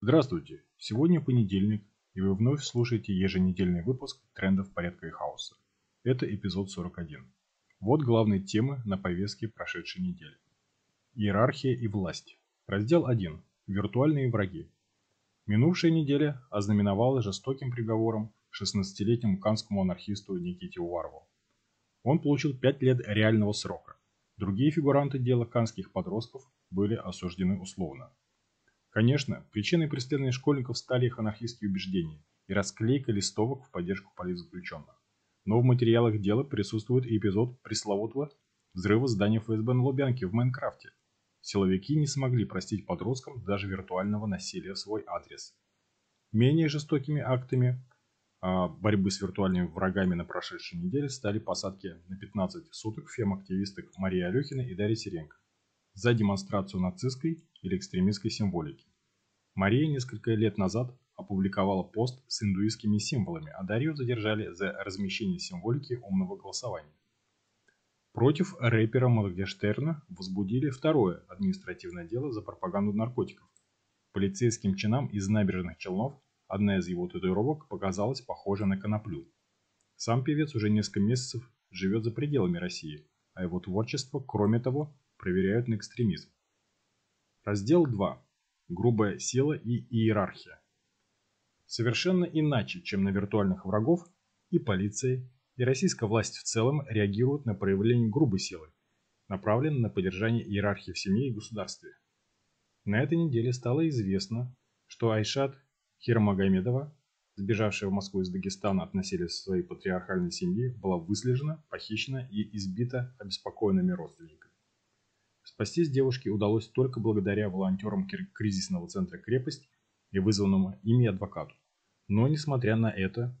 Здравствуйте! Сегодня понедельник, и вы вновь слушаете еженедельный выпуск трендов порядка и хаоса. Это эпизод 41. Вот главные темы на повестке прошедшей недели. Иерархия и власть. Раздел 1. Виртуальные враги. Минувшая неделя ознаменовалась жестоким приговором 16-летнему канскому анархисту Никите Уварову. Он получил 5 лет реального срока. Другие фигуранты дела канских подростков были осуждены условно. Конечно, причиной преследования школьников стали их анархистские убеждения и расклейка листовок в поддержку политзаключенных. Но в материалах дела присутствует и эпизод пресловутого взрыва здания ФСБ на Лубянке в Майнкрафте. Силовики не смогли простить подросткам даже виртуального насилия в свой адрес. Менее жестокими актами а, борьбы с виртуальными врагами на прошедшей неделе стали посадки на 15 суток фем-активисток Марии Алехиной и Дарьи Сиренко за демонстрацию нацистской или экстремистской символики. Мария несколько лет назад опубликовала пост с индуистскими символами, а Дарью задержали за размещение символики умного голосования. Против рэпера Моргенштерна возбудили второе административное дело за пропаганду наркотиков. Полицейским чинам из набережных Челнов Одна из его татуировок показалась похожей на коноплю. Сам певец уже несколько месяцев живет за пределами России, а его творчество, кроме того, проверяют на экстремизм. Раздел 2. Грубая сила и иерархия. Совершенно иначе, чем на виртуальных врагов, и полиция, и российская власть в целом реагируют на проявление грубой силы, направленной на поддержание иерархии в семье и государстве. На этой неделе стало известно, что Айшат Хирмагомедова, сбежавшая в Москву из Дагестана от насилия своей патриархальной семьи, была выслежена, похищена и избита обеспокоенными родственниками. Спастись девушке удалось только благодаря волонтерам кризисного центра «Крепость» и вызванному ими адвокату. Но, несмотря на это,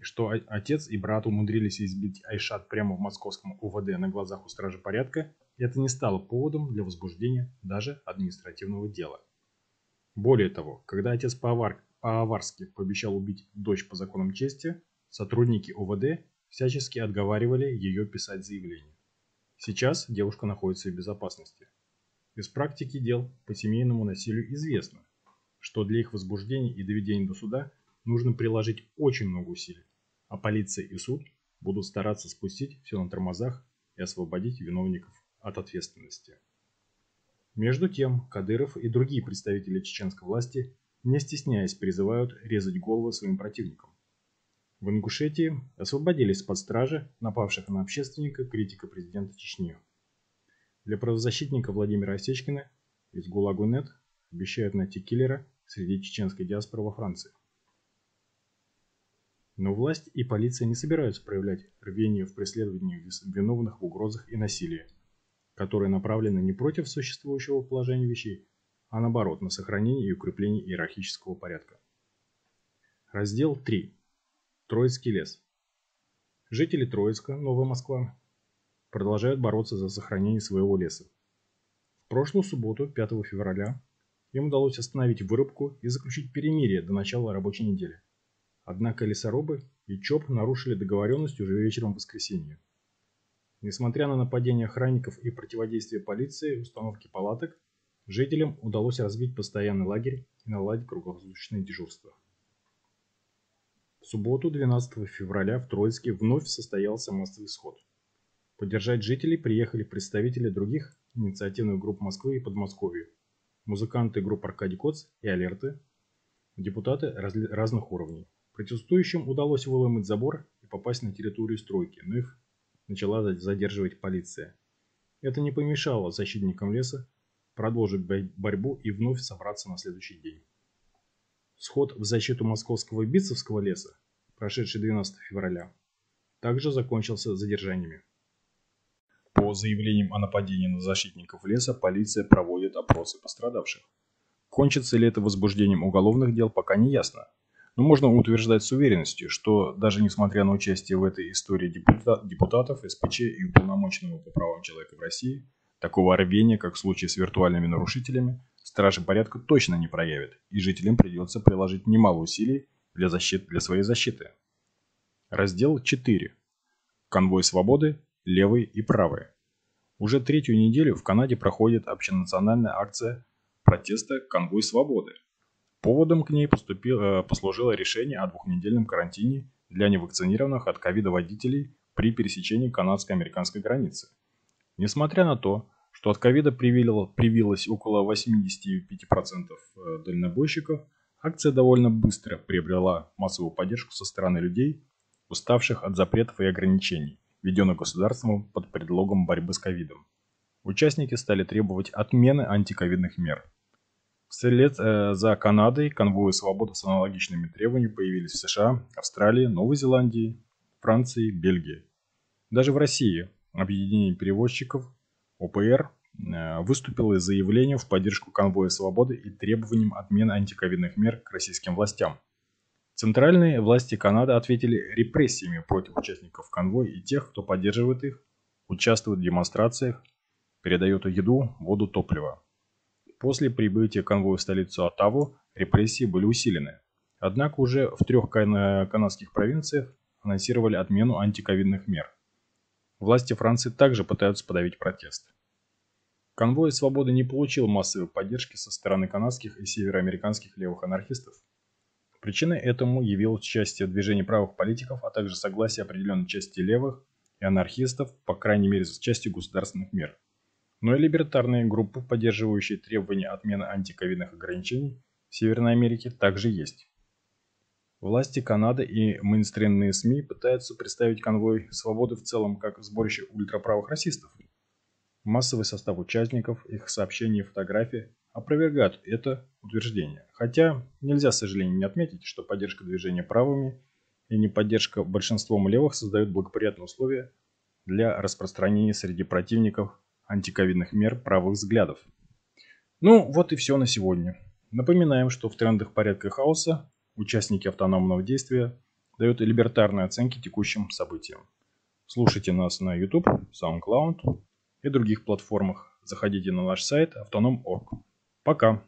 что отец и брат умудрились избить Айшат прямо в московском УВД на глазах у стражи порядка, это не стало поводом для возбуждения даже административного дела. Более того, когда отец по-аварски пообещал убить дочь по законам чести, сотрудники УВД всячески отговаривали ее писать заявление. Сейчас девушка находится в безопасности. Из практики дел по семейному насилию известно, что для их возбуждения и доведения до суда нужно приложить очень много усилий, а полиция и суд будут стараться спустить все на тормозах и освободить виновников от ответственности. Между тем, Кадыров и другие представители чеченской власти не стесняясь, призывают резать головы своим противникам. В Ингушетии освободились под стражи напавших на общественника критика президента Чечни. Для правозащитника Владимира Осечкина из ГУЛАГу.нет обещают найти киллера среди чеченской диаспоры во Франции. Но власть и полиция не собираются проявлять рвение в преследовании виновных в угрозах и насилии, которые направлены не против существующего положения вещей, а наоборот на сохранение и укрепление иерархического порядка. Раздел 3. Троицкий лес. Жители Троицка, Новая Москва, продолжают бороться за сохранение своего леса. В прошлую субботу, 5 февраля, им удалось остановить вырубку и заключить перемирие до начала рабочей недели. Однако лесорубы и ЧОП нарушили договоренность уже вечером в воскресенье. Несмотря на нападения охранников и противодействие полиции, установки палаток, Жителям удалось разбить постоянный лагерь и наладить круглосуточное дежурство. Субботу 12 февраля в Троицке вновь состоялся массовый сход. Поддержать жителей приехали представители других инициативных групп Москвы и Подмосковья, музыканты групп Аркадий Коц и Алерты, депутаты разных уровней. Протестующим удалось выломать забор и попасть на территорию стройки, но их начала задерживать полиция. Это не помешало защитникам леса продолжить борьбу и вновь собраться на следующий день. Сход в защиту московского Битцевского леса, прошедший 12 февраля, также закончился задержаниями. По заявлениям о нападении на защитников леса, полиция проводит опросы пострадавших. Кончится ли это возбуждением уголовных дел, пока не ясно. Но можно утверждать с уверенностью, что даже несмотря на участие в этой истории депутатов, СПЧ и уполномоченного по правам человека в России – Такого рвения, как в случае с виртуальными нарушителями, стражи порядка точно не проявят, и жителям придется приложить немало усилий для, защиты, для своей защиты. Раздел 4. Конвой свободы, левый и правый. Уже третью неделю в Канаде проходит общенациональная акция протеста «Конвой свободы». Поводом к ней поступило, послужило решение о двухнедельном карантине для невакцинированных от ковида водителей при пересечении канадско-американской границы. Несмотря на то, что от ковида привилось около 85% э, дальнобойщиков, акция довольно быстро приобрела массовую поддержку со стороны людей, уставших от запретов и ограничений, введенных государством под предлогом борьбы с ковидом. Участники стали требовать отмены антиковидных мер. Вслед э, за Канадой конвои свободы с аналогичными требованиями появились в США, Австралии, Новой Зеландии, Франции, Бельгии. Даже в России объединение перевозчиков ОПР э, выступило с заявлением в поддержку конвоя свободы и требованием отмены антиковидных мер к российским властям. Центральные власти Канады ответили репрессиями против участников конвоя и тех, кто поддерживает их, участвует в демонстрациях, передает еду, воду, топливо. После прибытия конвоя в столицу Оттаву репрессии были усилены. Однако уже в трех канадских провинциях анонсировали отмену антиковидных мер – Власти Франции также пытаются подавить протест. Конвой свободы не получил массовой поддержки со стороны канадских и североамериканских левых анархистов. Причиной этому явилось участие в правых политиков, а также согласие определенной части левых и анархистов, по крайней мере, с частью государственных мер. Но и либертарные группы, поддерживающие требования отмены антиковидных ограничений в Северной Америке, также есть. Власти Канады и мейнстримные СМИ пытаются представить конвой свободы в целом как сборище ультраправых расистов. Массовый состав участников, их сообщения и фотографии опровергают это утверждение. Хотя нельзя, к сожалению, не отметить, что поддержка движения правыми и неподдержка большинством левых создают благоприятные условия для распространения среди противников антиковидных мер правых взглядов. Ну, вот и все на сегодня. Напоминаем, что в трендах порядка хаоса Участники автономного действия дают либертарные оценки текущим событиям. Слушайте нас на YouTube, SoundCloud и других платформах. Заходите на наш сайт autonom.org. Пока!